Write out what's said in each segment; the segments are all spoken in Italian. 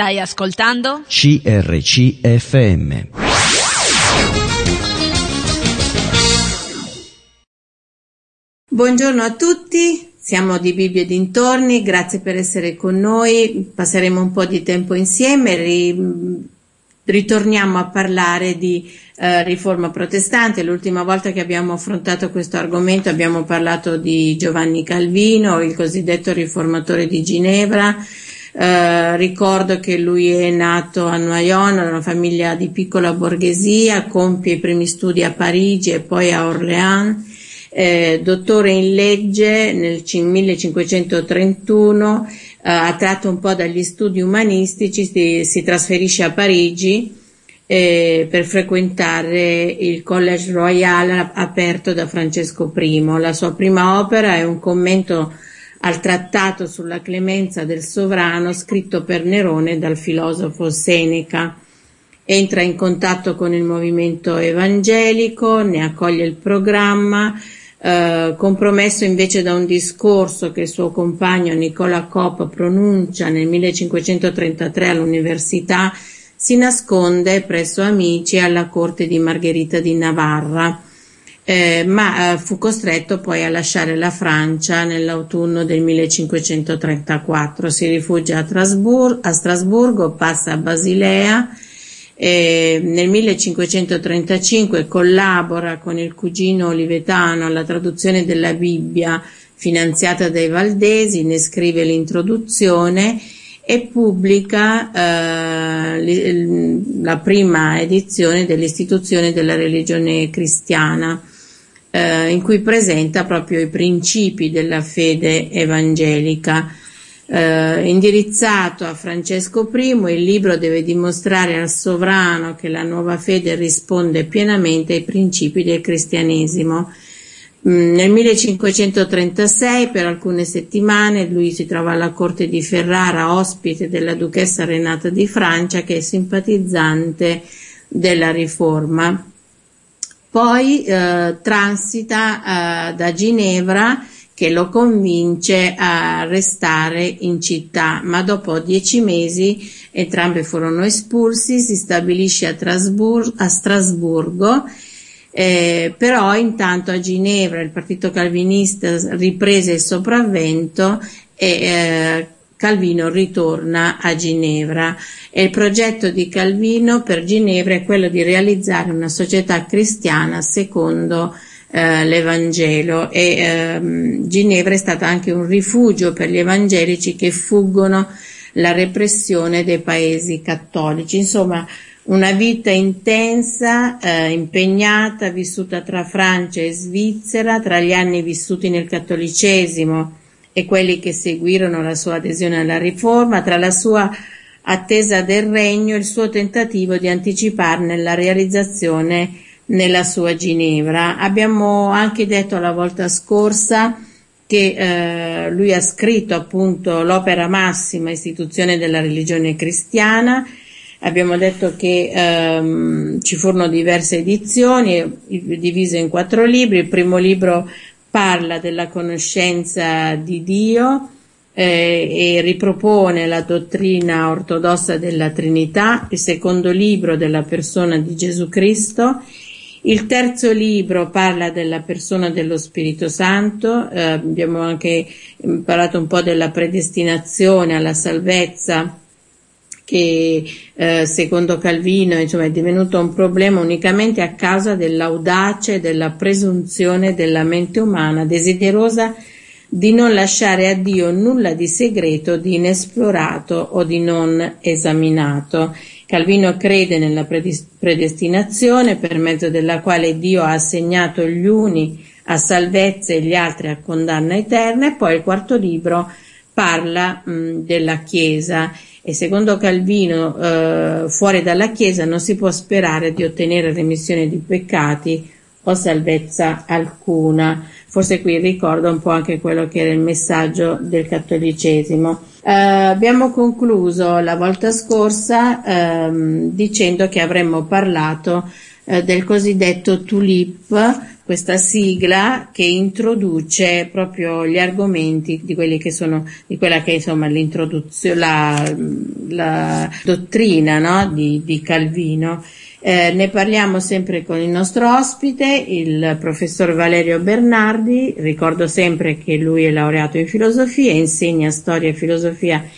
Stai ascoltando? CRCFM. Buongiorno a tutti, siamo di Bibbia e dintorni, grazie per essere con noi, passeremo un po' di tempo insieme, ri- ritorniamo a parlare di eh, riforma protestante. L'ultima volta che abbiamo affrontato questo argomento abbiamo parlato di Giovanni Calvino, il cosiddetto riformatore di Ginevra. Eh, ricordo che lui è nato a Noyon, da una famiglia di piccola borghesia, compie i primi studi a Parigi e poi a Orléans. Eh, dottore in legge nel 1531, eh, attratto un po' dagli studi umanistici, si, si trasferisce a Parigi eh, per frequentare il College Royal aperto da Francesco I. La sua prima opera è un commento al trattato sulla clemenza del sovrano scritto per Nerone dal filosofo Seneca. Entra in contatto con il movimento evangelico, ne accoglie il programma, eh, compromesso invece da un discorso che il suo compagno Nicola Coppa pronuncia nel 1533 all'università si nasconde presso amici alla corte di Margherita di Navarra, eh, ma eh, fu costretto poi a lasciare la Francia nell'autunno del 1534. Si rifugia a, Trasbur- a Strasburgo, passa a Basilea, eh, nel 1535 collabora con il cugino olivetano alla traduzione della Bibbia finanziata dai Valdesi, ne scrive l'introduzione e pubblica eh, la prima edizione dell'istituzione della religione cristiana, eh, in cui presenta proprio i principi della fede evangelica. Eh, indirizzato a Francesco I, il libro deve dimostrare al sovrano che la nuova fede risponde pienamente ai principi del cristianesimo Mm, nel 1536 per alcune settimane lui si trova alla corte di Ferrara, ospite della duchessa Renata di Francia, che è simpatizzante della riforma. Poi eh, transita eh, da Ginevra che lo convince a restare in città, ma dopo dieci mesi entrambi furono espulsi, si stabilisce a, Trasbur- a Strasburgo. Eh, però intanto a Ginevra il partito calvinista riprese il sopravvento e eh, Calvino ritorna a Ginevra e il progetto di Calvino per Ginevra è quello di realizzare una società cristiana secondo eh, l'Evangelo e ehm, Ginevra è stata anche un rifugio per gli evangelici che fuggono la repressione dei paesi cattolici. Insomma, una vita intensa, eh, impegnata, vissuta tra Francia e Svizzera, tra gli anni vissuti nel cattolicesimo e quelli che seguirono la sua adesione alla riforma, tra la sua attesa del regno e il suo tentativo di anticiparne la realizzazione nella sua Ginevra. Abbiamo anche detto la volta scorsa che eh, lui ha scritto appunto l'opera massima istituzione della religione cristiana Abbiamo detto che ehm, ci furono diverse edizioni divise in quattro libri. Il primo libro parla della conoscenza di Dio eh, e ripropone la dottrina ortodossa della Trinità, il secondo libro della persona di Gesù Cristo, il terzo libro parla della persona dello Spirito Santo, eh, abbiamo anche parlato un po' della predestinazione alla salvezza che eh, secondo Calvino insomma, è divenuto un problema unicamente a causa dell'audace e della presunzione della mente umana desiderosa di non lasciare a Dio nulla di segreto, di inesplorato o di non esaminato. Calvino crede nella predestinazione per mezzo della quale Dio ha assegnato gli uni a salvezza e gli altri a condanna eterna e poi il quarto libro parla mh, della Chiesa e secondo Calvino eh, fuori dalla Chiesa non si può sperare di ottenere remissione di peccati o salvezza alcuna. Forse qui ricorda un po' anche quello che era il messaggio del cattolicesimo. Eh, abbiamo concluso la volta scorsa ehm, dicendo che avremmo parlato eh, del cosiddetto TULIP, questa sigla che introduce proprio gli argomenti di quelli che sono, di quella che è insomma l'introduzione, la, la dottrina no? di, di, Calvino. Eh, ne parliamo sempre con il nostro ospite, il professor Valerio Bernardi, ricordo sempre che lui è laureato in filosofia, insegna storia e filosofia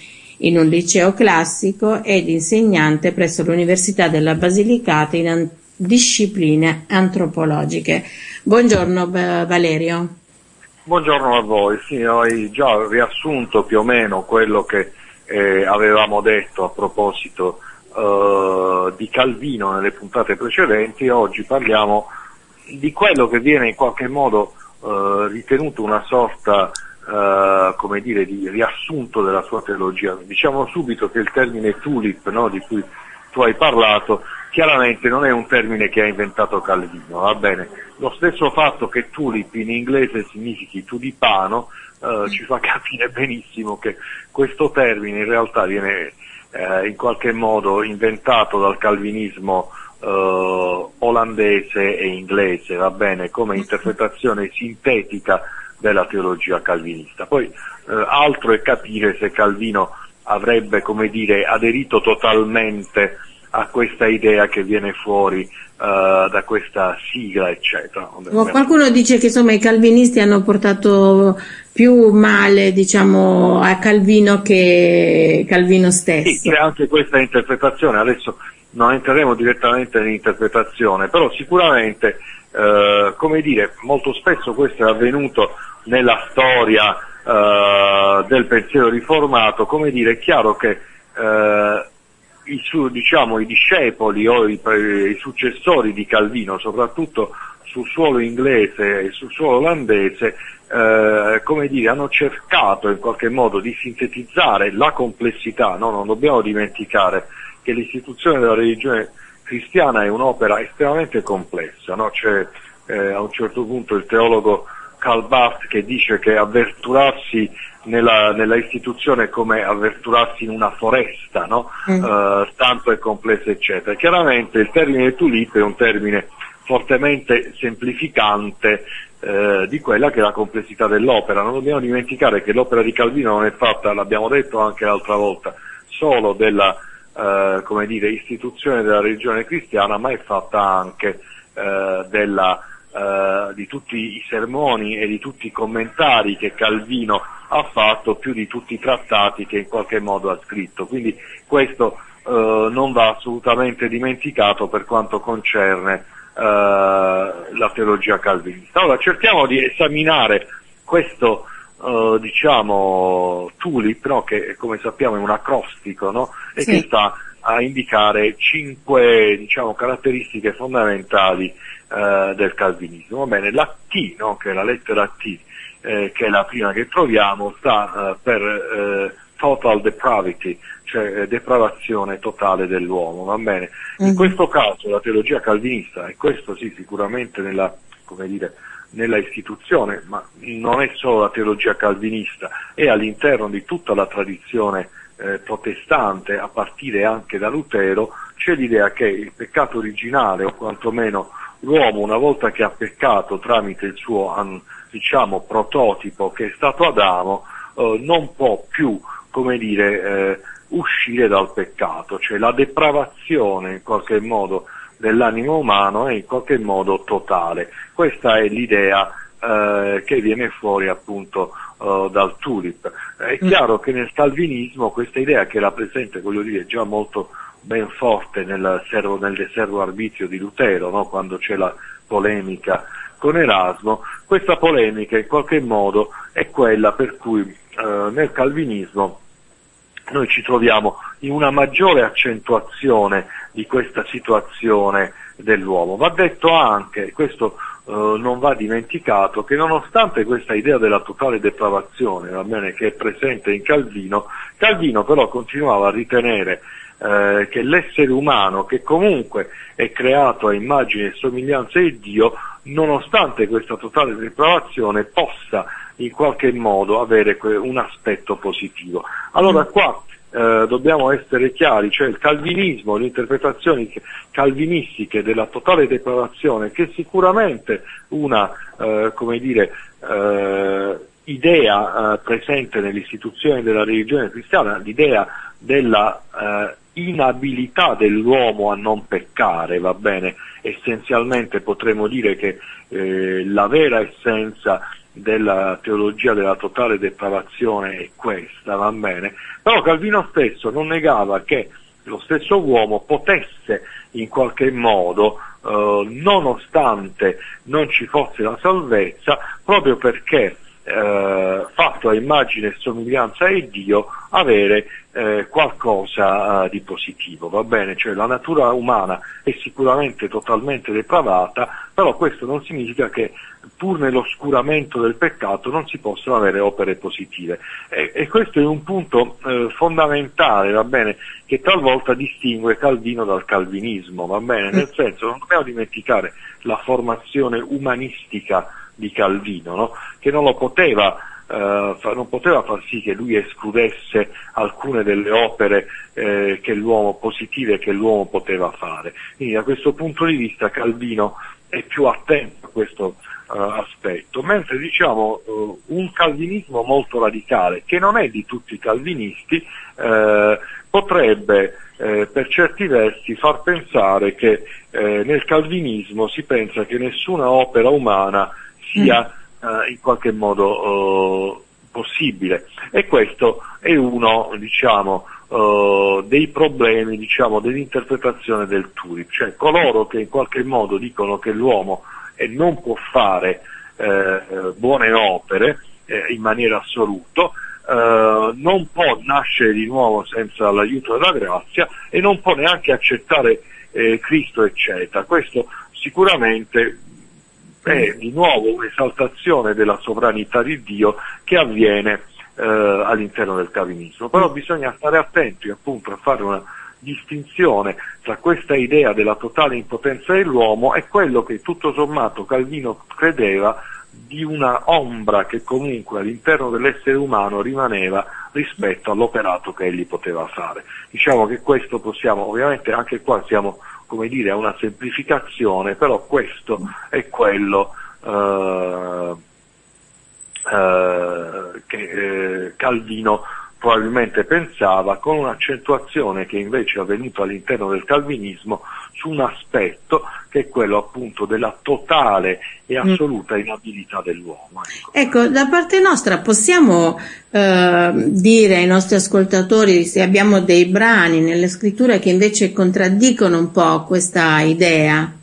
in un liceo classico ed insegnante presso l'Università della Basilicata in discipline antropologiche. Buongiorno Valerio. Buongiorno a voi, sì, hai già riassunto più o meno quello che eh, avevamo detto a proposito eh, di Calvino nelle puntate precedenti, oggi parliamo di quello che viene in qualche modo eh, ritenuto una sorta Uh, come dire, di riassunto della sua teologia. Diciamo subito che il termine tulip, no, di cui tu hai parlato, chiaramente non è un termine che ha inventato Calvino, va bene? Lo stesso fatto che tulip in inglese significhi tulipano eh, ci fa capire benissimo che questo termine in realtà viene eh, in qualche modo inventato dal calvinismo eh, olandese e inglese, va bene? Come interpretazione sintetica della teologia calvinista. Poi eh, altro è capire se Calvino avrebbe, come dire, aderito totalmente a questa idea che viene fuori uh, da questa sigla, eccetera. Qualcuno dice che insomma i calvinisti hanno portato più male diciamo, a Calvino che Calvino stesso. Sì, c'è anche questa interpretazione, adesso non entreremo direttamente nell'interpretazione, però sicuramente, eh, come dire, molto spesso questo è avvenuto nella storia eh, del pensiero riformato, come dire, è chiaro che eh, i, su, diciamo, i discepoli o i, i, successori di Calvino, soprattutto sul suolo inglese e sul suolo olandese, eh, come dire, hanno cercato in qualche modo di sintetizzare la complessità, no? non dobbiamo dimenticare che l'istituzione della religione cristiana è un'opera estremamente complessa, no? c'è eh, a un certo punto il teologo Karl Barth che dice che avventurarsi nella, nella, istituzione come avventurarsi in una foresta, no? mm. uh, tanto è complesso eccetera. Chiaramente il termine tulip è un termine fortemente semplificante eh, di quella che è la complessità dell'opera. Non dobbiamo dimenticare che l'opera di Calvino non è fatta, l'abbiamo detto anche l'altra volta, solo della eh, dire, istituzione della religione cristiana, ma è fatta anche eh, della eh, di tutti i sermoni e di tutti i commentari che Calvino ha fatto, più di tutti i trattati che in qualche modo ha scritto. Quindi questo eh, non va assolutamente dimenticato per quanto concerne eh, la teologia calvinista. Ora cerchiamo di esaminare questo Uh, diciamo tulip no? che come sappiamo è un acrostico no? e sì. che sta a indicare cinque diciamo, caratteristiche fondamentali eh, del calvinismo. Bene, la T, no, che è la lettera T, eh, che è la prima che troviamo, sta eh, per eh, total depravity, cioè eh, depravazione totale dell'uomo, va bene? In mm-hmm. questo caso la teologia calvinista, e questo sì sicuramente nella, dire, nella istituzione, ma non è solo la teologia calvinista, è all'interno di tutta la tradizione eh, protestante, a partire anche da Lutero, c'è l'idea che il peccato originale, o quantomeno l'uomo una volta che ha peccato tramite il suo diciamo, prototipo che è stato Adamo, eh, non può più come dire, eh, uscire dal peccato, cioè la depravazione in qualche modo dell'animo umano è in qualche modo totale. Questa è l'idea eh, che viene fuori appunto uh, dal tulip. È mm. chiaro che nel calvinismo questa idea che era presente, voglio dire, già molto ben forte nel, servo, nel servo arbitrio di Lutero, no? quando c'è la polemica con Erasmo, questa polemica in qualche modo è quella per cui eh, nel calvinismo noi ci troviamo in una maggiore accentuazione di questa situazione dell'uomo. Va detto anche, questo eh, non va dimenticato, che nonostante questa idea della totale depravazione, bene, che è presente in Calvino, Calvino però continuava a ritenere eh, che l'essere umano, che comunque è creato a immagine e somiglianza di Dio, nonostante questa totale depravazione possa in qualche modo avere un aspetto positivo. Allora qua eh, dobbiamo essere chiari, cioè il calvinismo, le interpretazioni calvinistiche della totale depravazione, che sicuramente una, eh, come dire, eh, idea eh, presente nelle istituzioni della religione cristiana, l'idea della eh, inabilità dell'uomo a non peccare, va bene? Essenzialmente potremmo dire che eh, la vera essenza della teologia della totale depravazione è questa, va bene? Però Calvino stesso non negava che lo stesso uomo potesse in qualche modo, eh, nonostante non ci fosse la salvezza, proprio perché eh, fatto a immagine e somiglianza di Dio, avere eh, qualcosa eh, di positivo, va bene? Cioè la natura umana è sicuramente totalmente depravata, però questo non significa che pur nell'oscuramento del peccato non si possono avere opere positive. E, e questo è un punto eh, fondamentale, va bene, che talvolta distingue Calvino dal calvinismo, va bene? Nel senso, non dobbiamo dimenticare la formazione umanistica di Calvino, no? che non lo poteva Uh, non poteva far sì che lui escludesse alcune delle opere eh, che positive che l'uomo poteva fare. Quindi da questo punto di vista Calvino è più attento a questo uh, aspetto, mentre diciamo uh, un calvinismo molto radicale, che non è di tutti i calvinisti, potrebbe per certi versi far pensare che nel calvinismo si pensa che nessuna opera umana sia mm. uh, in qualche modo uh, possibile. E questo è uno diciamo, uh, dei problemi diciamo, dell'interpretazione del Turip, cioè coloro che in qualche modo dicono che l'uomo eh, non può fare eh, buone opere eh, in maniera assoluta, non può nascere di nuovo senza l'aiuto della grazia e non può neanche accettare eh, Cristo, eccetera. Questo sicuramente è di nuovo un'esaltazione della sovranità di Dio che avviene eh, all'interno del calvinismo. Però mm. bisogna stare attenti appunto a fare una distinzione tra questa idea della totale impotenza dell'uomo e quello che tutto sommato Calvino credeva di una ombra che comunque all'interno dell'essere umano rimaneva rispetto all'operato che egli poteva fare. Diciamo che questo possiamo, ovviamente anche qua siamo come dire, a una semplificazione, però questo è quello eh, eh, che eh, Calvino probabilmente pensava, con un'accentuazione che invece è avvenuta all'interno del calvinismo su un aspetto che è quello appunto della totale e mm. assoluta inabilità dell'uomo. Ecco, ecco da parte nostra possiamo eh, dire ai nostri ascoltatori se abbiamo dei brani nelle scritture che invece contraddicono un po' questa idea?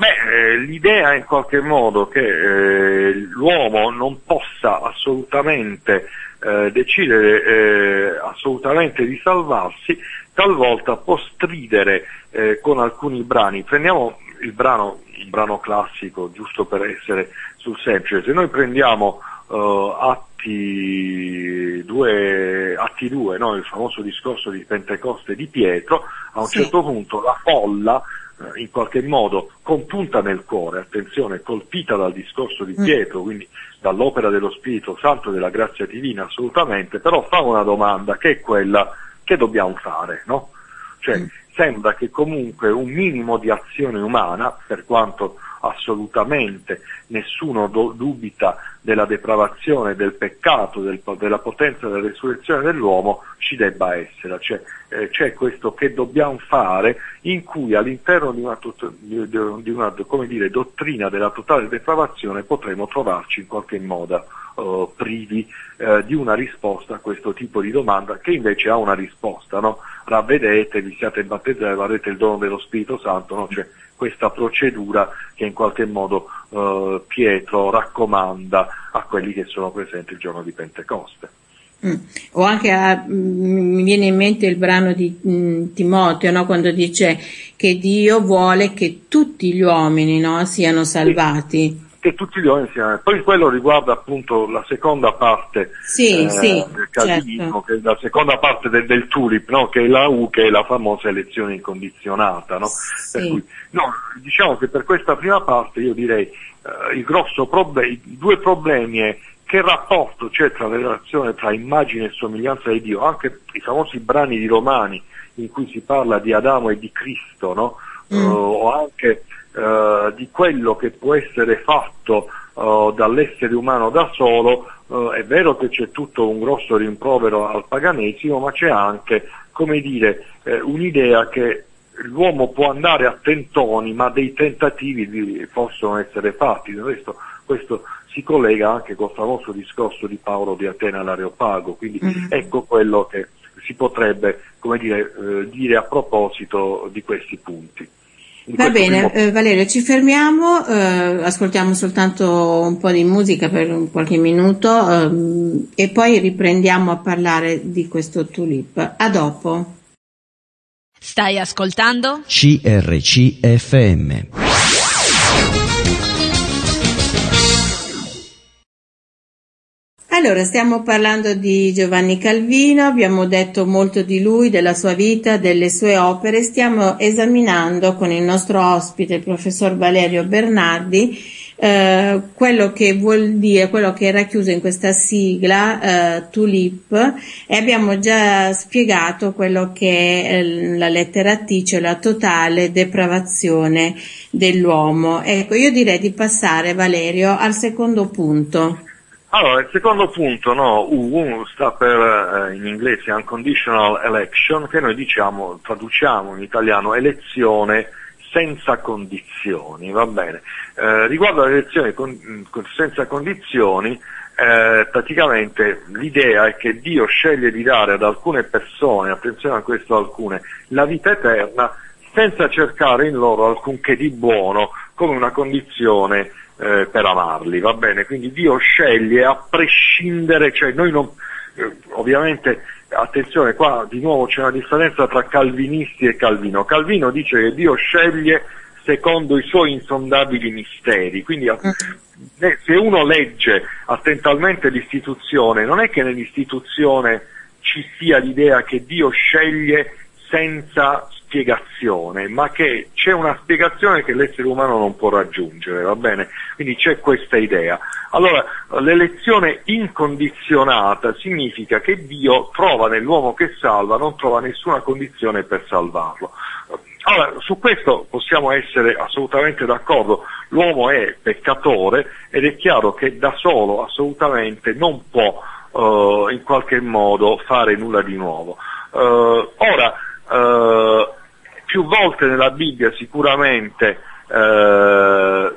Beh, eh, l'idea in qualche modo che eh, l'uomo non possa assolutamente eh, decidere eh, assolutamente di salvarsi, talvolta può stridere eh, con alcuni brani. Prendiamo il brano, il brano classico, giusto per essere sul semplice. Se noi prendiamo uh, Atti 2, Atti 2 no? il famoso discorso di Pentecoste di Pietro, a un sì. certo punto la folla eh, in qualche modo compunta nel cuore, attenzione, colpita dal discorso di mm. Pietro, quindi dall'opera dello Spirito Santo e della grazia divina assolutamente, però fa una domanda che è quella che dobbiamo fare, no? Cioè, mm. sembra che comunque un minimo di azione umana, per quanto assolutamente nessuno do, dubita della depravazione, del peccato, del, della potenza della resurrezione dell'uomo, ci debba essere. Cioè, eh, c'è questo che dobbiamo fare in cui all'interno di una, di una dire, dottrina della totale depravazione potremo trovarci in qualche modo uh, privi uh, di una risposta a questo tipo di domanda che invece ha una risposta. No? Ravvedete, vi siate battezzati, avrete il dono dello Spirito Santo, no? cioè, questa procedura che in qualche modo uh, Pietro raccomanda a quelli che sono presenti il giorno di Pentecoste. Mm. O anche a, mm, mi viene in mente il brano di mm, Timoteo, no? quando dice che Dio vuole che tutti gli uomini no? siano salvati. Che tutti gli uomini siano. Poi quello riguarda appunto la seconda parte sì, eh, sì, del calvinismo, certo. che è la seconda parte del, del tulip, no? che è la U, che è la famosa elezione incondizionata. No? Per Sì. cui, no, diciamo che per questa prima parte io direi eh, il grosso proble- i due problemi è che rapporto c'è tra la relazione tra immagine e somiglianza di Dio, anche i famosi brani di Romani in cui si parla di Adamo e di Cristo, no? Mm. Eh, o anche eh, di quello che può essere fatto eh, dall'essere umano da solo, eh, è vero che c'è tutto un grosso rimprovero al paganesimo, ma c'è anche, come dire, eh, un'idea che l'uomo può andare a tentoni, ma dei tentativi possono essere fatti. Del resto, questo si collega anche col famoso discorso di Paolo di Atena all'Areopago, quindi Mm. ecco quello che si potrebbe come dire, eh, dire a proposito di questi punti. Va bene, primo- eh, Valerio, ci fermiamo, eh, ascoltiamo soltanto un po' di musica per un qualche minuto ehm, e poi riprendiamo a parlare di questo tulip. A dopo. Stai ascoltando? CRCFM. Allora, stiamo parlando di Giovanni Calvino, abbiamo detto molto di lui, della sua vita, delle sue opere, stiamo esaminando con il nostro ospite, il professor Valerio Bernardi, eh, quello che vuol dire, quello che è racchiuso in questa sigla eh, Tulip e abbiamo già spiegato quello che è la lettera T, cioè la totale depravazione dell'uomo. Ecco, io direi di passare, Valerio, al secondo punto. Allora, il secondo punto, no, U sta per eh, in inglese unconditional election, che noi diciamo, traduciamo in italiano elezione senza condizioni, va bene. Eh, riguardo alle elezioni con- con- senza condizioni, eh, praticamente l'idea è che Dio sceglie di dare ad alcune persone, attenzione a questo alcune, la vita eterna senza cercare in loro alcunché di buono come una condizione eh, per amarli, va bene? Quindi Dio sceglie a prescindere, cioè noi non, eh, ovviamente, attenzione, qua di nuovo c'è una differenza tra calvinisti e Calvino. Calvino dice che Dio sceglie secondo i suoi insondabili misteri, quindi a- eh, se uno legge attentamente l'istituzione, non è che nell'istituzione ci sia l'idea che Dio sceglie senza spiegazione, ma che c'è una spiegazione che l'essere umano non può raggiungere, va bene? Quindi c'è questa idea. Allora, l'elezione incondizionata significa che Dio trova nell'uomo che salva, non trova nessuna condizione per salvarlo. Allora, su questo possiamo essere assolutamente d'accordo, l'uomo è peccatore ed è chiaro che da solo assolutamente non può eh, in qualche modo fare nulla di nuovo. Eh, ora, eh, più volte nella Bibbia sicuramente eh,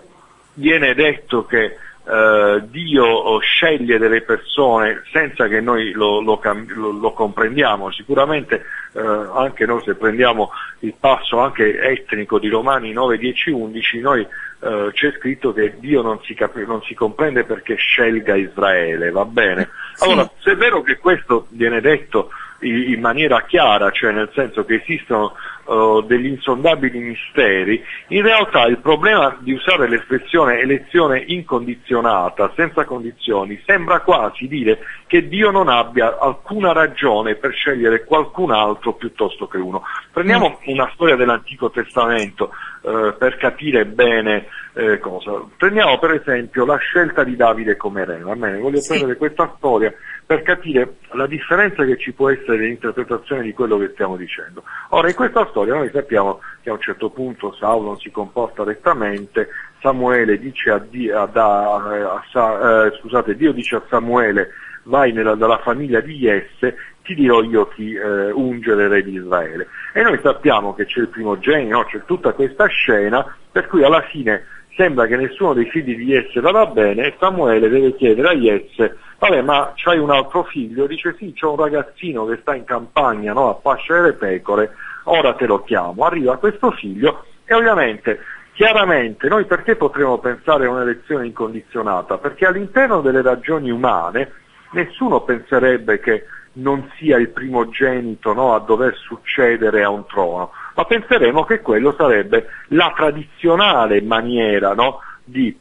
viene detto che eh, Dio oh, sceglie delle persone senza che noi lo, lo lo- comprendiamo, sicuramente eh, anche noi se prendiamo il passo anche etnico di Romani 9, 10, 11, noi eh, c'è scritto che Dio non si, capi- non si comprende perché scelga Israele, va bene? Allora, se è vero che questo viene detto in in maniera chiara, cioè nel senso che esistono eh, degli insondabili misteri, in realtà il problema di usare l'espressione elezione incondizionata, senza condizioni, sembra quasi dire che Dio non abbia alcuna ragione per scegliere qualcun altro piuttosto che uno. Prendiamo una storia dell'Antico Testamento eh, per capire bene eh, cosa. Prendiamo per esempio la scelta di Davide come re, va bene? Voglio Sì. prendere questa storia per capire la differenza che ci può essere nell'interpretazione di quello che stiamo dicendo. Ora, in questa storia noi sappiamo che a un certo punto Saulo non si comporta rettamente, Samuele dice a Dio, a Da- a Sa- eh, scusate, Dio dice a Samuele vai nella, dalla famiglia di Jesse, ti dirò io chi eh, ungere re di Israele. E noi sappiamo che c'è il primogenito, no? c'è tutta questa scena, per cui alla fine sembra che nessuno dei figli di Jesse vada bene e Samuele deve chiedere a Jesse, vabbè ma c'hai un altro figlio? Dice sì, c'ho un ragazzino che sta in campagna no? a pascere le pecore, ora te lo chiamo. Arriva questo figlio e ovviamente, chiaramente, noi perché potremmo pensare a un'elezione incondizionata? Perché all'interno delle ragioni umane nessuno penserebbe che non sia il primogenito no, a dover succedere a un trono, ma penseremo che quello sarebbe la tradizionale maniera no, di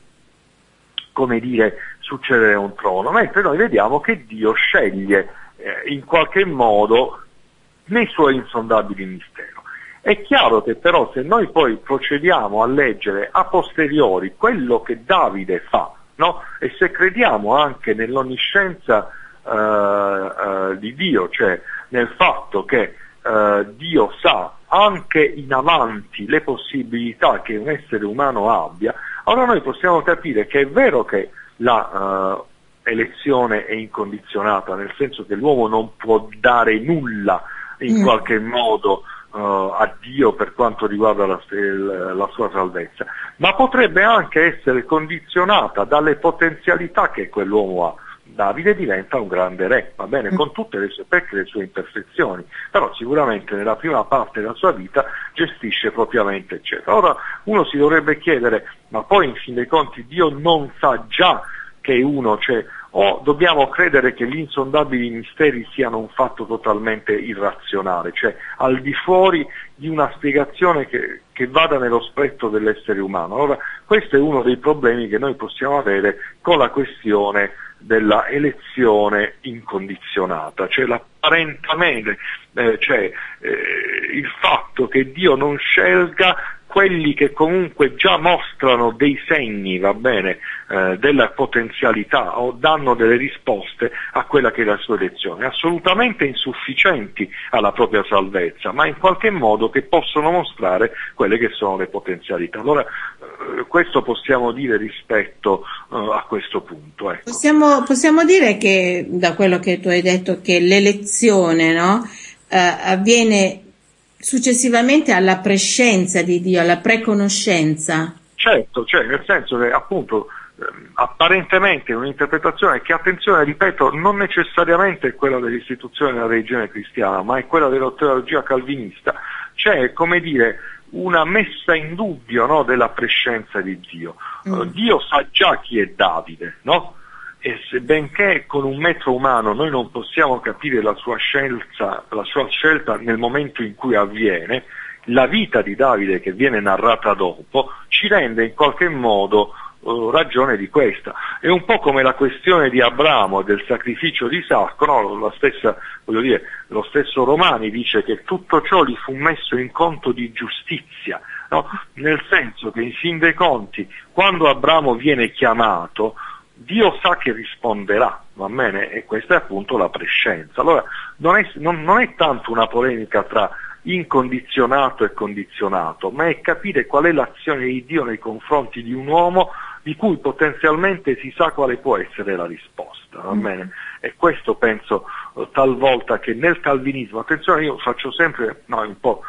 dire, succedere un trono, mentre noi vediamo che Dio sceglie eh, in qualche modo nei suoi insondabili misteri. È chiaro che però se noi poi procediamo a leggere a posteriori quello che Davide fa, no? e se crediamo anche nell'onniscienza uh, uh, di Dio, cioè nel fatto che uh, Dio sa anche in avanti le possibilità che un essere umano abbia, allora noi possiamo capire che è vero che la elezione è incondizionata, nel senso che l'uomo non può dare nulla in mm. qualche modo uh, a Dio per quanto riguarda la, la, sua salvezza, ma potrebbe anche essere condizionata dalle potenzialità che quell'uomo ha. Davide diventa un grande re, va bene, con tutte le sue pecche e le sue imperfezioni, però sicuramente nella prima parte della sua vita gestisce propriamente, eccetera. Ora uno si dovrebbe chiedere, ma poi in fin dei conti Dio non sa già che uno, cioè o dobbiamo credere che gli insondabili misteri siano un fatto totalmente irrazionale, cioè al di fuori di una spiegazione che, che vada nello spettro dell'essere umano. Allora questo è uno dei problemi che noi possiamo avere con la questione della elezione incondizionata, cioè l'apparentamento, eh, cioè eh, il fatto che Dio non scelga quelli che comunque già mostrano dei segni, va bene, eh, della potenzialità o danno delle risposte a quella che è la sua elezione, assolutamente insufficienti alla propria salvezza, ma in qualche modo che possono mostrare quelle che sono le potenzialità. Allora, eh, questo possiamo dire rispetto eh, a questo punto. Ecco. Possiamo, possiamo, dire che, da quello che tu hai detto, che l'elezione no, eh, avviene successivamente alla prescenza di Dio, alla preconoscenza. Certo, cioè nel senso che appunto apparentemente un'interpretazione che, attenzione, ripeto, non necessariamente è quella dell'istituzione della religione cristiana, ma è quella della teologia calvinista, c'è, come dire, una messa in dubbio no, della prescenza di Dio. Mm. Uh, Dio sa già chi è Davide, no? e se benché con un metro umano noi non possiamo capire la sua, scelta, la sua scelta nel momento in cui avviene, la vita di Davide che viene narrata dopo ci rende in qualche modo uh, ragione di questa. È un po' come la questione di Abramo e del sacrificio di Isacco, no? stessa, dire, lo stesso Romani dice che tutto ciò gli fu messo in conto di giustizia, no? nel senso che in fin dei conti quando Abramo viene chiamato Dio sa che risponderà, va bene? E questa è appunto la prescenza. Allora non è, non, non è tanto una polemica tra incondizionato e condizionato, ma è capire qual è l'azione di Dio nei confronti di un uomo di cui potenzialmente si sa quale può essere la risposta, va mm. bene? E questo penso eh, talvolta che nel calvinismo, attenzione io faccio sempre, no, un po'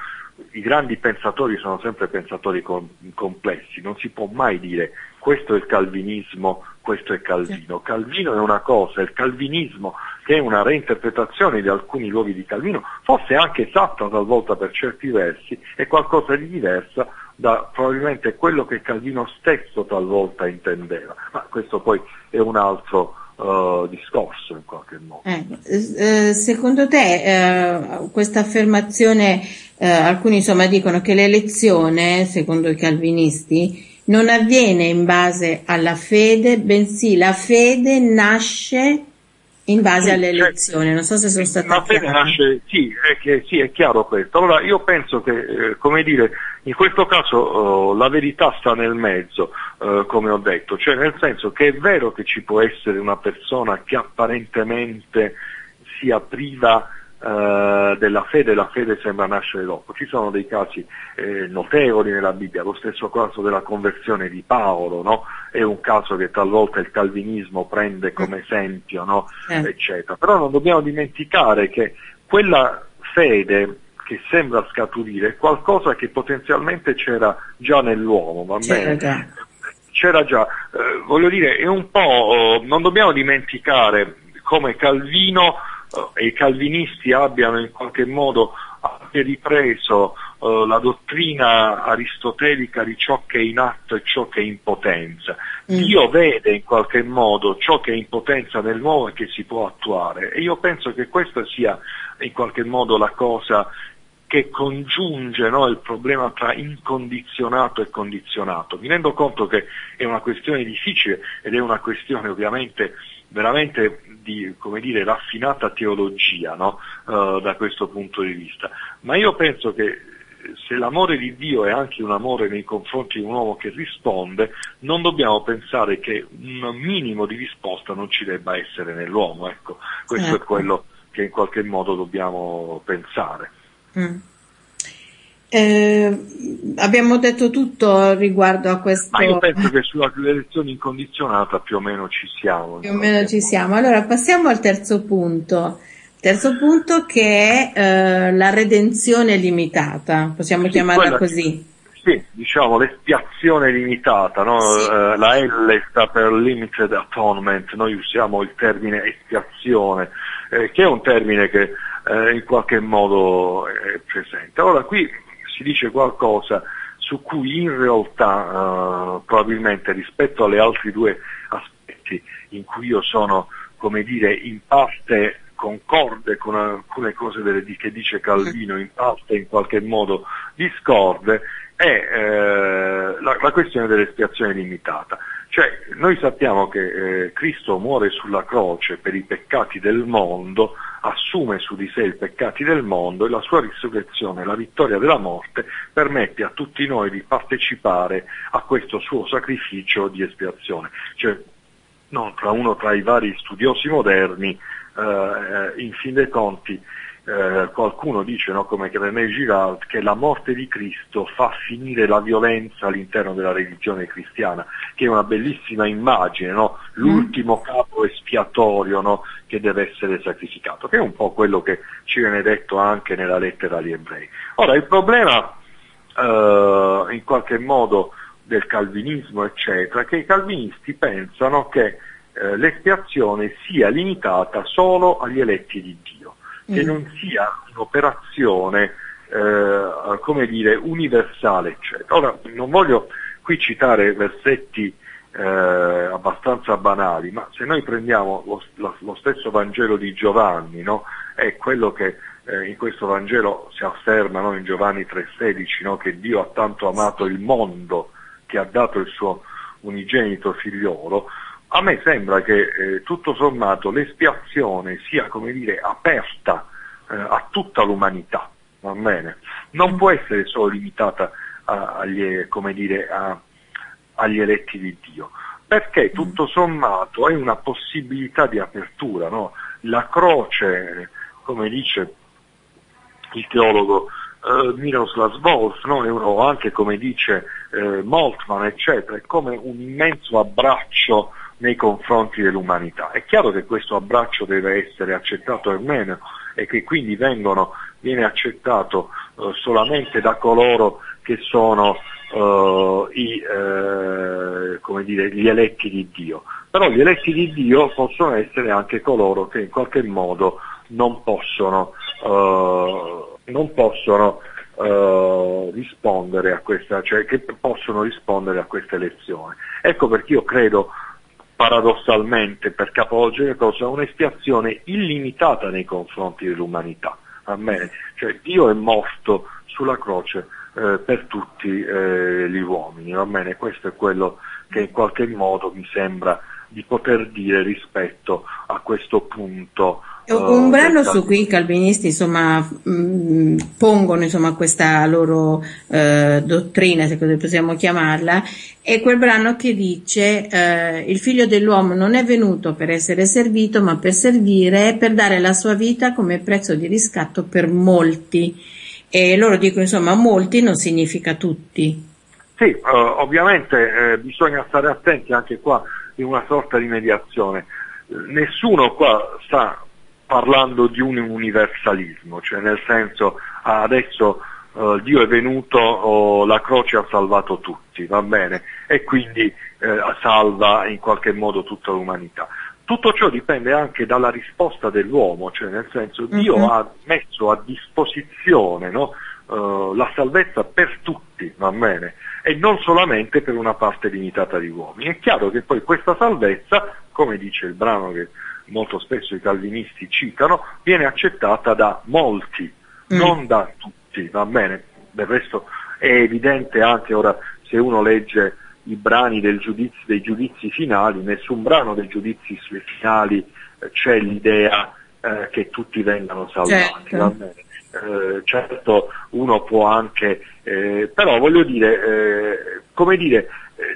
i grandi pensatori sono sempre pensatori com- complessi, non si può mai dire questo è il calvinismo, questo è Calvino. Calvino è una cosa, il calvinismo che è una reinterpretazione di alcuni luoghi di Calvino, forse anche esatta talvolta per certi versi, è qualcosa di diversa da probabilmente quello che Calvino stesso talvolta intendeva, ma questo poi è un altro uh, discorso in qualche modo. Eh, eh, secondo te eh, questa affermazione, eh, alcuni insomma dicono che l'elezione, secondo i calvinisti, non avviene in base alla fede, bensì la fede nasce in base sì, alle cioè, elezioni. Non so se sono state La fede nasce, sì è, che, sì, è chiaro questo. Allora io penso che, eh, come dire, in questo caso oh, la verità sta nel mezzo, eh, come ho detto, cioè nel senso che è vero che ci può essere una persona che apparentemente sia priva eh, della fede, la fede sembra nascere dopo. Ci sono dei casi eh, notevoli nella Bibbia, lo stesso caso della conversione di Paolo, no? è un caso che talvolta il calvinismo prende come esempio, no? eh. eccetera. Però non dobbiamo dimenticare che quella fede che sembra scaturire è qualcosa che potenzialmente c'era già nell'uomo, va bene? C'era già, c'era già. Eh, voglio dire, è un po', non dobbiamo dimenticare come Calvino i calvinisti abbiano in qualche modo anche ripreso uh, la dottrina aristotelica di ciò che è in atto e ciò che è in potenza. Mm. Dio vede in qualche modo ciò che è in potenza nel nuovo e che si può attuare e io penso che questa sia in qualche modo la cosa che congiunge no, il problema tra incondizionato e condizionato. Mi rendo conto che è una questione difficile ed è una questione ovviamente veramente di come dire, raffinata teologia no? uh, da questo punto di vista, ma io penso che se l'amore di Dio è anche un amore nei confronti di un uomo che risponde, non dobbiamo pensare che un minimo di risposta non ci debba essere nell'uomo. Ecco, questo ecco. è quello che in qualche modo dobbiamo pensare. Mm. Eh, abbiamo detto tutto riguardo a questo. Ma io penso che sulla elezione incondizionata più o meno ci siamo. Più o meno ci siamo. Allora passiamo al terzo punto. Terzo punto che è eh, la redenzione limitata, possiamo sì, chiamarla così. Sì, diciamo l'espiazione limitata, no? sì. eh, la L sta per limited atonement, noi usiamo il termine espiazione, eh, che è un termine che eh, in qualche modo è presente. Ora qui si dice qualcosa su cui in realtà eh, probabilmente rispetto alle altri due aspetti in cui io sono, come dire, in parte concorde con alcune cose delle, che dice Calvino, in parte in qualche modo discorde, è eh, la, la, questione dell'espiazione limitata. Cioè, noi sappiamo che eh, Cristo muore sulla croce per i peccati del mondo, assume su di sé i peccati del mondo e la sua risurrezione, la vittoria della morte, permette a tutti noi di partecipare a questo suo sacrificio di espiazione. Cioè, no, tra uno tra i vari studiosi moderni, eh, in fin dei conti, eh, qualcuno dice, no, come René Girard, che la morte di Cristo fa finire la violenza all'interno della religione cristiana, che è una bellissima immagine, no? l'ultimo mm. capo espiatorio no? che deve essere sacrificato, che è un po' quello che ci viene detto anche nella lettera agli ebrei. Ora, il problema eh, in qualche modo del calvinismo, eccetera, è che i calvinisti pensano che eh, l'espiazione sia limitata solo agli eletti di Dio che mm. non sia un'operazione eh, come dire, universale, eccetera. Ora, non voglio qui citare versetti eh, abbastanza banali, ma se noi prendiamo lo, lo, lo stesso Vangelo di Giovanni, no? è quello che eh, in questo Vangelo si afferma no? in Giovanni 3,16, no? che Dio ha tanto amato il mondo che ha dato il suo unigenito figliolo, a me sembra che eh, tutto sommato l'espiazione sia come dire aperta eh, a tutta l'umanità, va bene? Non può essere solo limitata a, agli, dire, a, agli, eletti di Dio, perché tutto sommato è una possibilità di apertura, no? La croce, come dice il teologo eh, Miroslav Volf, no? o anche come dice eh, Moltmann, eccetera, è come un immenso abbraccio nei confronti dell'umanità. È chiaro che questo abbraccio deve essere accettato o meno e che quindi vengono, viene accettato eh, solamente da coloro che sono eh, i, eh, dire, gli eletti di Dio. Però gli eletti di Dio possono essere anche coloro che in qualche modo non possono, eh, non possono Uh, rispondere a questa, cioè che possono rispondere a questa elezione. Ecco perché io credo paradossalmente per capovolgere cosa, un'espiazione illimitata nei confronti dell'umanità. Cioè, Dio è morto sulla croce eh, per tutti eh, gli uomini? Questo è quello che in qualche modo mi sembra di poter dire rispetto a questo punto un brano su cui i calvinisti insomma, mh, mm, pongono insomma, questa loro eh, dottrina, se così possiamo chiamarla, è quel brano che dice eh, il figlio dell'uomo non è venuto per essere servito ma per servire e per dare la sua vita come prezzo di riscatto per molti. E loro dicono insomma molti non significa tutti. Sì, eh, ovviamente eh, bisogna stare attenti anche qua in una sorta di mediazione. Nessuno qua sta parlando di un universalismo, cioè nel senso ah, adesso uh, Dio è venuto, oh, la croce ha salvato tutti, va bene, e quindi eh, salva in qualche modo tutta l'umanità. Tutto ciò dipende anche dalla risposta dell'uomo, cioè nel senso Dio uh-huh. ha messo a disposizione no, uh, la salvezza per tutti, va bene, e non solamente per una parte limitata di uomini. È chiaro che poi questa salvezza, come dice il brano che molto spesso i calvinisti citano, viene accettata da molti, mm. non da tutti. va bene. Del resto è evidente anche ora se uno legge i brani giudizio, dei giudizi finali, nessun brano dei giudizi finali eh, c'è l'idea eh, che tutti vengano salvati. Certo. Eh, certo uno può anche, eh, però voglio dire, eh, come dire,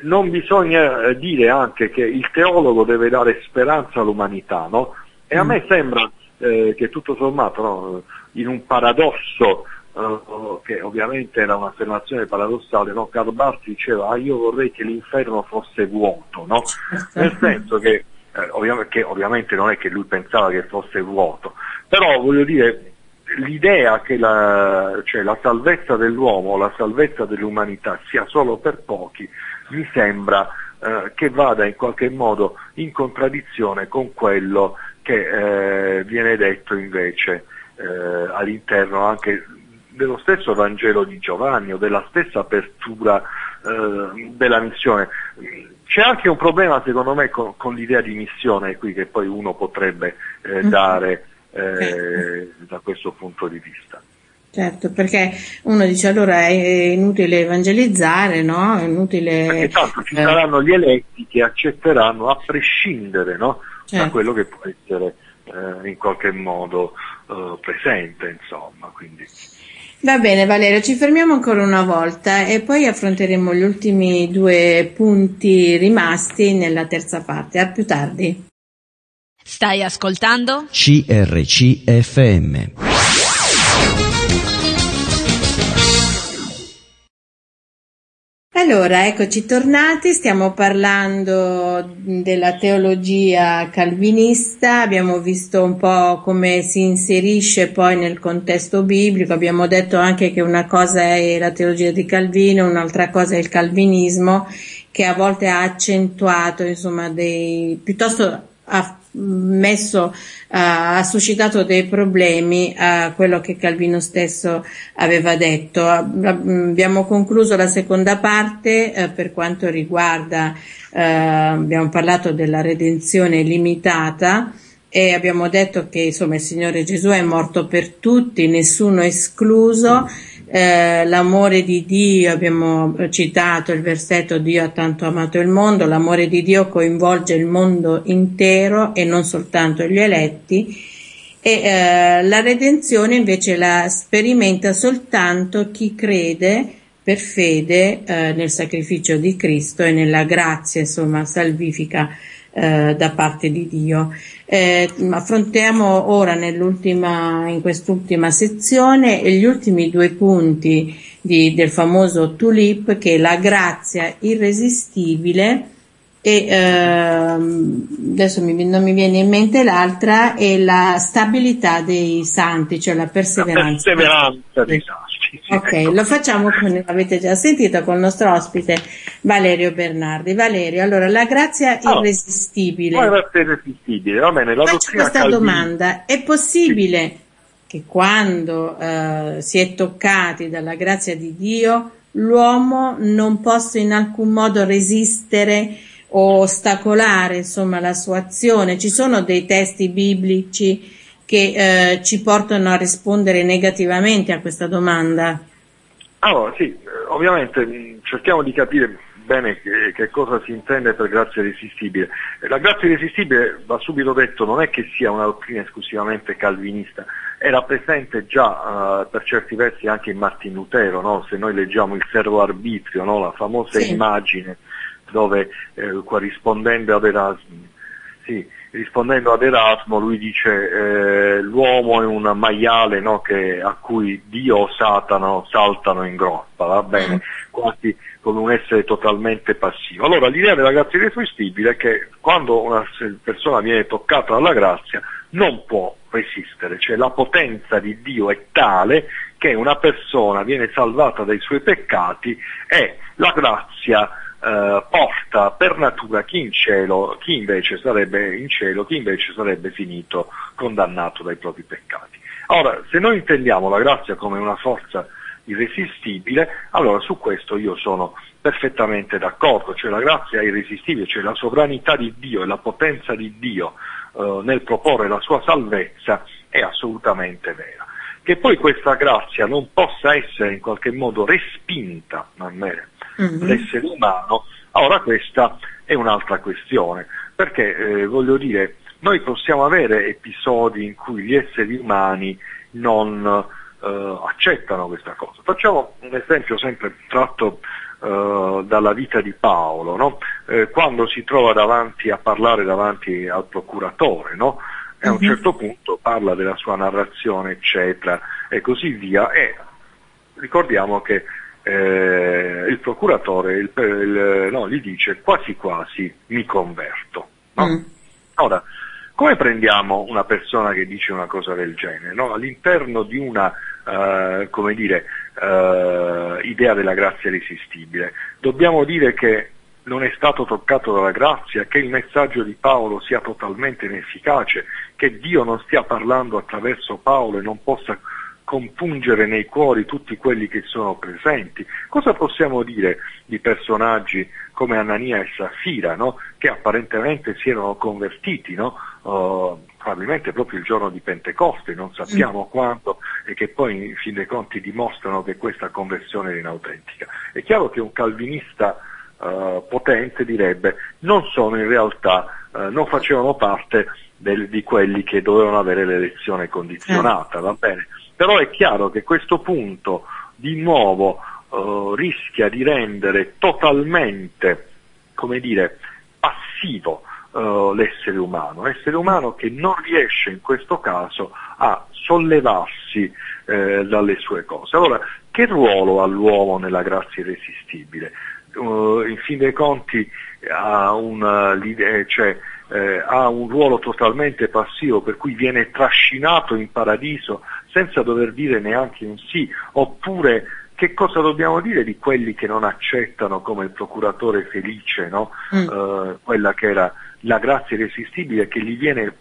non bisogna dire anche che il teologo deve dare speranza all'umanità, no? E a mm. me sembra che tutto sommato no, in un paradosso uh, che ovviamente era un'affermazione paradossale, no? Karl Barth diceva ah, io vorrei che l'inferno fosse vuoto, no? Certo. nel senso che, eh, ovviamente, che ovviamente non è che lui pensava che fosse vuoto, però voglio dire l'idea che la, cioè, la salvezza dell'uomo, la salvezza dell'umanità sia solo per pochi, mi sembra eh, che vada in qualche modo in contraddizione con quello che eh, viene detto invece eh, all'interno anche dello stesso Vangelo di Giovanni o della stessa apertura eh, della missione. C'è anche un problema secondo me con, con l'idea di missione qui che poi uno potrebbe eh, mm-hmm. dare eh, da questo punto di vista. Certo, perché uno dice allora è inutile evangelizzare, no? È inutile... Perché tanto ci saranno gli eletti che accetteranno a prescindere no? certo. da quello che può essere eh, in qualche modo eh, presente, insomma. Quindi. Va bene Valerio, ci fermiamo ancora una volta e poi affronteremo gli ultimi due punti rimasti nella terza parte. A più tardi. Stai ascoltando? CRCFM. Allora, eccoci tornati, stiamo parlando della teologia calvinista, abbiamo visto un po' come si inserisce poi nel contesto biblico, abbiamo detto anche che una cosa è la teologia di Calvino, un'altra cosa è il calvinismo, che a volte ha accentuato, insomma, dei, piuttosto ha messo, ha suscitato dei problemi a quello che Calvino stesso aveva detto. Abbiamo concluso la seconda parte eh, per quanto riguarda, eh, abbiamo parlato della redenzione limitata e abbiamo detto che insomma il Signore Gesù è morto per tutti, nessuno escluso eh, l'amore di Dio, abbiamo citato il versetto Dio ha tanto amato il mondo, l'amore di Dio coinvolge il mondo intero e non soltanto gli eletti. E eh, la redenzione invece la sperimenta soltanto chi crede per fede eh, nel sacrificio di Cristo e nella grazia insomma salvifica eh, da parte di Dio. Eh, affrontiamo ora in quest'ultima sezione gli ultimi due punti di, del famoso tulip che è la grazia irresistibile e ehm, adesso mi, non mi viene in mente l'altra è la stabilità dei santi, cioè la perseveranza. La perseveranza dei santi. Ok, lo facciamo come avete già sentito con il nostro ospite Valerio Bernardi. Valerio, allora la grazia oh, irresistibile. La grazia irresistibile, va bene. La Faccio questa Calvini. domanda, è possibile sì. che quando eh, si è toccati dalla grazia di Dio l'uomo non possa in alcun modo resistere o ostacolare insomma la sua azione? Ci sono dei testi biblici che eh, ci portano a rispondere negativamente a questa domanda? Allora, sì, ovviamente mm, cerchiamo di capire bene che, che, cosa si intende per grazia irresistibile. Eh, la grazia irresistibile, va subito detto, non è che sia una dottrina esclusivamente calvinista, era presente già uh, per certi versi anche in Martin Lutero, no? se noi leggiamo il servo arbitrio, no? la famosa sì. immagine dove eh, corrispondendo ad Erasmo, sì, rispondendo ad Erasmo lui dice eh, l'uomo è un maiale no, che, a cui Dio o Satano saltano in groppa, va bene, mm. quasi come un essere totalmente passivo. Allora l'idea della grazia irresistibile è che quando una persona viene toccata dalla grazia non può resistere, cioè la potenza di Dio è tale che una persona viene salvata dai suoi peccati e la grazia eh, porta per natura chi in cielo, chi invece sarebbe in cielo, chi invece sarebbe finito condannato dai propri peccati. Ora, se noi intendiamo la grazia come una forza irresistibile, allora su questo io sono perfettamente d'accordo, cioè la grazia è irresistibile, cioè la sovranità di Dio e la potenza di Dio eh, nel proporre la sua salvezza è assolutamente vera. che poi questa grazia non possa essere in qualche modo respinta a me, mm-hmm. l'essere umano, ora questa è un'altra questione, perché eh, voglio dire, noi possiamo avere episodi in cui gli esseri umani non eh, accettano questa cosa. Facciamo un esempio sempre tratto eh, dalla vita di Paolo, no? eh, quando si trova davanti a parlare davanti al procuratore, no? e a un mhm. certo punto parla della sua narrazione, eccetera, e così via, e ricordiamo che eh, il procuratore il, il, no, gli dice quasi quasi mi converto. No? Mm. Ora, come prendiamo una persona che dice una cosa del genere? No? All'interno di una uh, come dire, uh, idea della grazia irresistibile, dobbiamo dire che non è stato toccato dalla grazia, che il messaggio di Paolo sia totalmente inefficace, che Dio non stia parlando attraverso Paolo e non possa compungere nei cuori tutti quelli che sono presenti. Cosa possiamo dire di personaggi come Anania e Safira, no? che apparentemente si erano convertiti, no? uh, probabilmente proprio il giorno di Pentecoste, non sappiamo mm. quando, e che poi in fin dei conti dimostrano che questa conversione era inautentica. È chiaro che un calvinista uh, potente direbbe non sono in realtà, uh, non facevano parte del, di quelli che dovevano avere l'elezione condizionata, va bene? Però è chiaro che questo punto di nuovo uh, rischia di rendere totalmente, come dire, passivo uh, l'essere umano, essere umano che non riesce in questo caso a sollevarsi eh, dalle sue cose. Allora, che ruolo ha l'uomo nella grazia irresistibile? Uh, in fin dei conti ha, una, cioè, eh, ha un ruolo totalmente passivo, per cui viene trascinato in paradiso senza dover dire neanche un sì, oppure che cosa dobbiamo dire di quelli che non accettano come il procuratore felice, no? mm. eh, quella che era la grazia irresistibile che gli viene,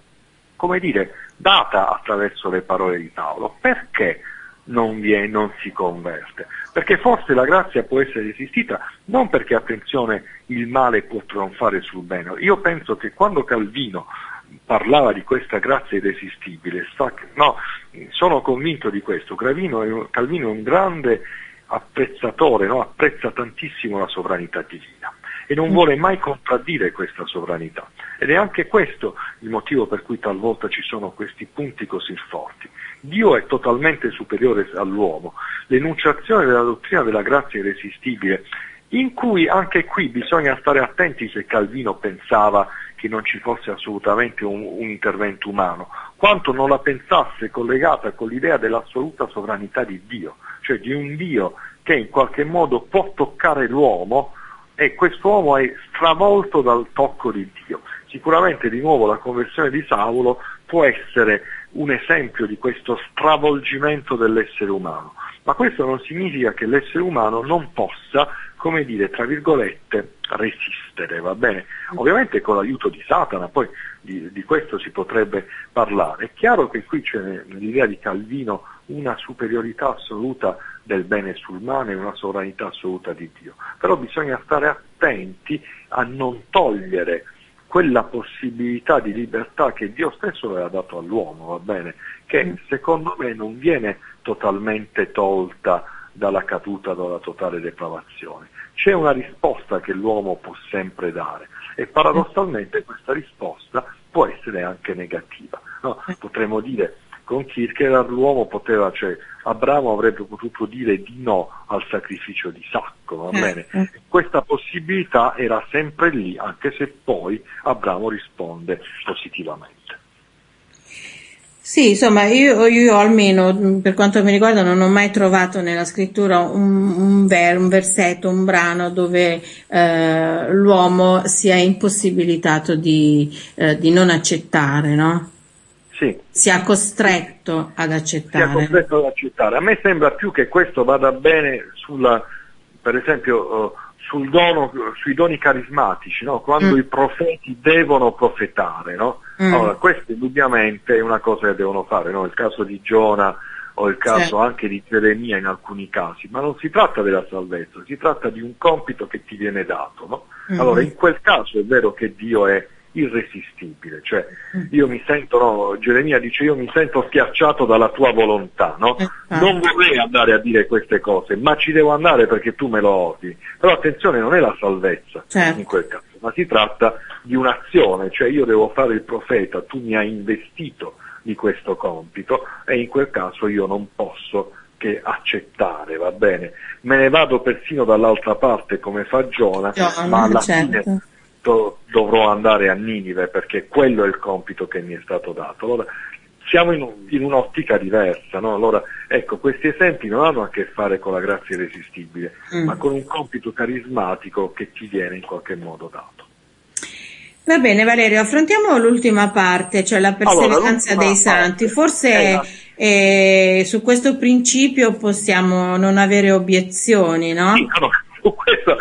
come dire, data attraverso le parole di Paolo. Perché non, viene, non si converte? Perché forse la grazia può essere resistita non perché, attenzione, il male può trionfare sul bene. Io penso che quando Calvino parlava di questa grazia irresistibile, no, sono convinto di questo, Calvino è un grande apprezzatore, no? apprezza tantissimo la sovranità divina e non vuole mai contraddire questa sovranità. Ed è anche questo il motivo per cui talvolta ci sono questi punti così forti. Dio è totalmente superiore all'uomo. L'enunciazione della dottrina della grazia irresistibile, in cui anche qui bisogna stare attenti se Calvino pensava che non ci fosse assolutamente un, un intervento umano, quanto non la pensasse collegata con l'idea dell'assoluta sovranità di Dio, cioè di un Dio che in qualche modo può toccare l'uomo e quest'uomo è stravolto dal tocco di Dio. Sicuramente di nuovo la conversione di Saulo può essere un esempio di questo stravolgimento dell'essere umano, ma questo non significa che l'essere umano non possa, come dire, tra virgolette, resistere, va bene? Ovviamente con l'aiuto di Satana, poi di, di questo si potrebbe parlare. È chiaro che qui c'è nell'idea di Calvino una superiorità assoluta del bene sul male e una sovranità assoluta di Dio. Però bisogna stare attenti a non togliere quella possibilità di libertà che Dio stesso aveva dato all'uomo, va bene? Che mm. secondo me non viene totalmente tolta dalla caduta, dalla totale depravazione. C'è una risposta che l'uomo può sempre dare e paradossalmente questa risposta può essere anche negativa. No? Potremmo dire con Kierkegaard l'uomo poteva, cioè Abramo avrebbe potuto dire di no al sacrificio di Sacco, va bene? Eh, eh. Questa possibilità era sempre lì, anche se poi Abramo risponde positivamente. Sì, insomma, io, io, almeno per quanto mi riguarda non ho mai trovato nella scrittura un, un, ver, un versetto, un brano dove eh, l'uomo sia impossibilitato di, eh, di non accettare, no? sì. sia costretto ad accettare. Sia costretto ad accettare. A me sembra più che questo vada bene sulla, per esempio, sul dono, sui doni carismatici, no? quando mm. i profeti devono profetare. No? Mm. Allora, questo indubbiamente è una cosa che devono fare, no? il caso di Giona o il caso sì. anche di Geremia in alcuni casi, ma non si tratta della salvezza, si tratta di un compito che ti viene dato. Mm. Allora, in quel caso è vero che Dio è irresistibile, cioè io mi sento, no, Geremia dice io mi sento schiacciato dalla tua volontà, no? Non vorrei andare a dire queste cose, ma ci devo andare perché tu me lo ordini. Però attenzione, non è la salvezza Certo. in quel caso, ma si tratta di un'azione, cioè io devo fare il profeta, tu mi hai investito di questo compito e in quel caso io non posso che accettare, va bene? Me ne vado persino dall'altra parte come fa Giona, Giona, ma alla certo. fine do- dovrò andare a Ninive perché quello è il compito che mi è stato dato. Allora, siamo in, un- in un'ottica diversa, no? Allora, ecco, questi esempi non hanno a che fare con la grazia irresistibile, Mm. ma con un compito carismatico che ti viene in qualche modo dato. Va bene Valerio, affrontiamo l'ultima parte, cioè la perseveranza l'ultima dei santi. Forse la- eh, su questo principio possiamo non avere obiezioni, no? Sì, no, su questo,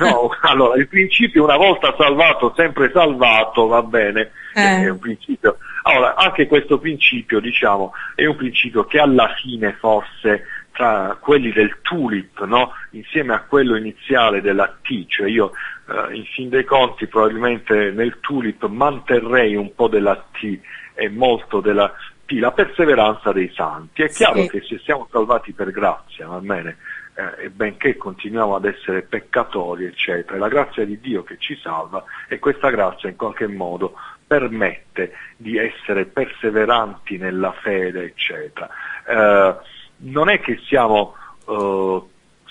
no, allora, il principio una volta salvato, sempre salvato, va bene, Eh. è un principio. Allora, anche questo principio, diciamo, è un principio che alla fine forse tra quelli del tulip, no? insieme a quello iniziale della T, cioè io eh, in fin dei conti probabilmente nel tulip manterrei un po' della T e molto della P, la perseveranza dei santi. È chiaro Sì. che se siamo salvati per grazia, va bene, eh, e benché continuiamo ad essere peccatori, eccetera, è la grazia di Dio che ci salva e questa grazia in qualche modo permette di essere perseveranti nella fede, eccetera. Eh, non è che siamo eh,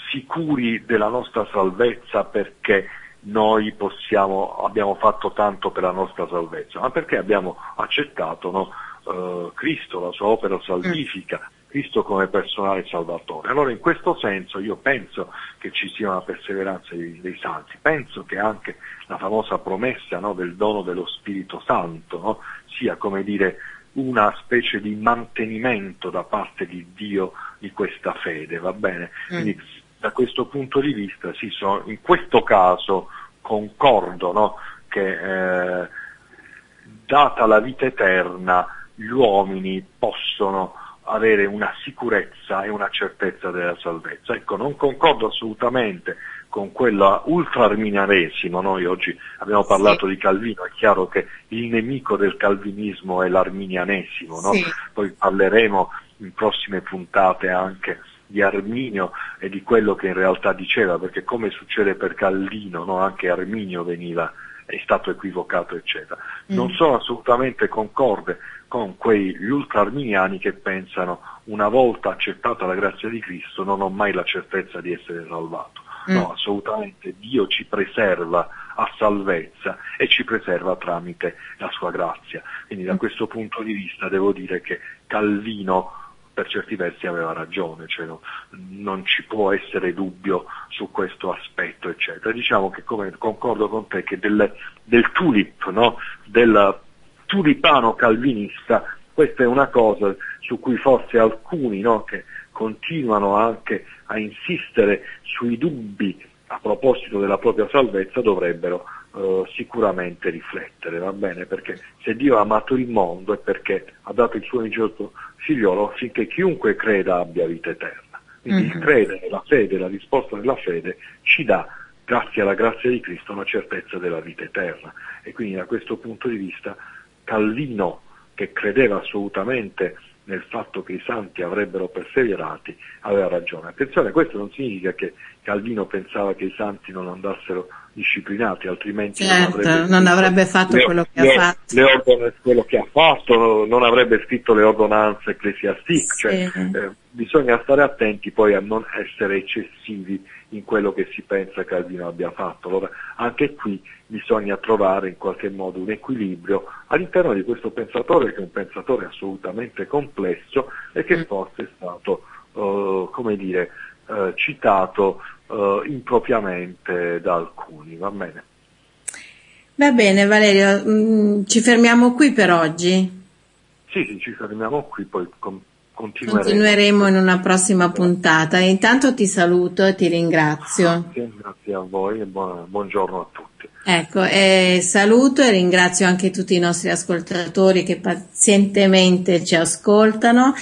sicuri della nostra salvezza perché noi possiamo, abbiamo fatto tanto per la nostra salvezza, ma perché abbiamo accettato no, eh, Cristo, la sua opera salvifica, Cristo come personale salvatore. Allora in questo senso io penso che ci sia una perseveranza dei, dei santi, penso che anche la famosa promessa no, del dono dello Spirito Santo no, sia come dire una specie di mantenimento da parte di Dio di questa fede, va bene? Quindi da questo punto di vista sì, so- in questo caso concordo no, che eh, data la vita eterna gli uomini possono avere una sicurezza e una certezza della salvezza. Ecco, non concordo assolutamente con quella ultra-arminianesimo, noi oggi abbiamo parlato di Calvino, è chiaro che il nemico del calvinismo è l'arminianesimo, no? Sì. poi parleremo in prossime puntate anche di Arminio e di quello che in realtà diceva, perché come succede per Calvino, no? anche Arminio veniva, è stato equivocato, eccetera. Non sono assolutamente concorde con quegli ultra-arminiani che pensano una volta accettata la grazia di Cristo non ho mai la certezza di essere salvato. No, assolutamente Dio ci preserva a salvezza e ci preserva tramite la sua grazia. Quindi da questo punto di vista devo dire che Calvino per certi versi aveva ragione, cioè no, non ci può essere dubbio su questo aspetto, eccetera. Diciamo che come concordo con te che del, del tulip, no, del tulipano calvinista, questa è una cosa su cui forse alcuni no, che continuano anche a insistere sui dubbi a proposito della propria salvezza dovrebbero eh, sicuramente riflettere, va bene? Perché se Dio ha amato il mondo è perché ha dato il suo unigenito figliolo affinché chiunque creda abbia vita eterna. Quindi il credere, la fede, la risposta della fede ci dà, grazie alla grazia di Cristo, una certezza della vita eterna. E quindi da questo punto di vista Calvino, che credeva assolutamente nel fatto che i santi avrebbero perseverati, aveva ragione. Attenzione, questo non significa che Calvino pensava che i santi non andassero disciplinati, altrimenti Certo, non avrebbe, non avrebbe fatto le- quello che ha le- fatto. le ordon- quello che ha fatto, non avrebbe scritto le ordonanze ecclesiastiche, cioè, Sì. eh, bisogna stare attenti poi a non essere eccessivi in quello che si pensa Calvino abbia fatto. Allora anche qui bisogna trovare in qualche modo un equilibrio all'interno di questo pensatore che è un pensatore assolutamente complesso e che forse è stato, eh, come dire, eh, citato eh, impropriamente da alcuni. Va bene? Va bene Valerio, mm, ci fermiamo qui per oggi. Sì, sì, ci fermiamo qui, poi con- continueremo. Continueremo in una prossima puntata. Intanto ti saluto e ti ringrazio. Grazie, grazie a voi e buona- buongiorno a tutti. Ecco, e saluto e ringrazio anche tutti i nostri ascoltatori che pazientemente ci ascoltano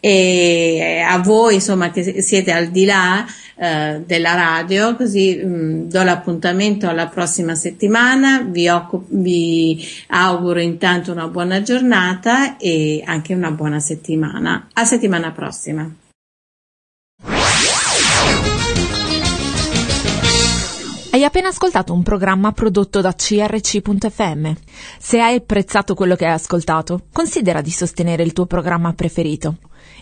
e a voi insomma che siete al di là eh, della radio, così mh, mm, do l'appuntamento alla prossima settimana, vi, occup- vi auguro intanto una buona giornata e anche una buona settimana. A settimana prossima. Hai appena ascoltato un programma prodotto da crc.fm. Se hai apprezzato quello che hai ascoltato, considera di sostenere il tuo programma preferito.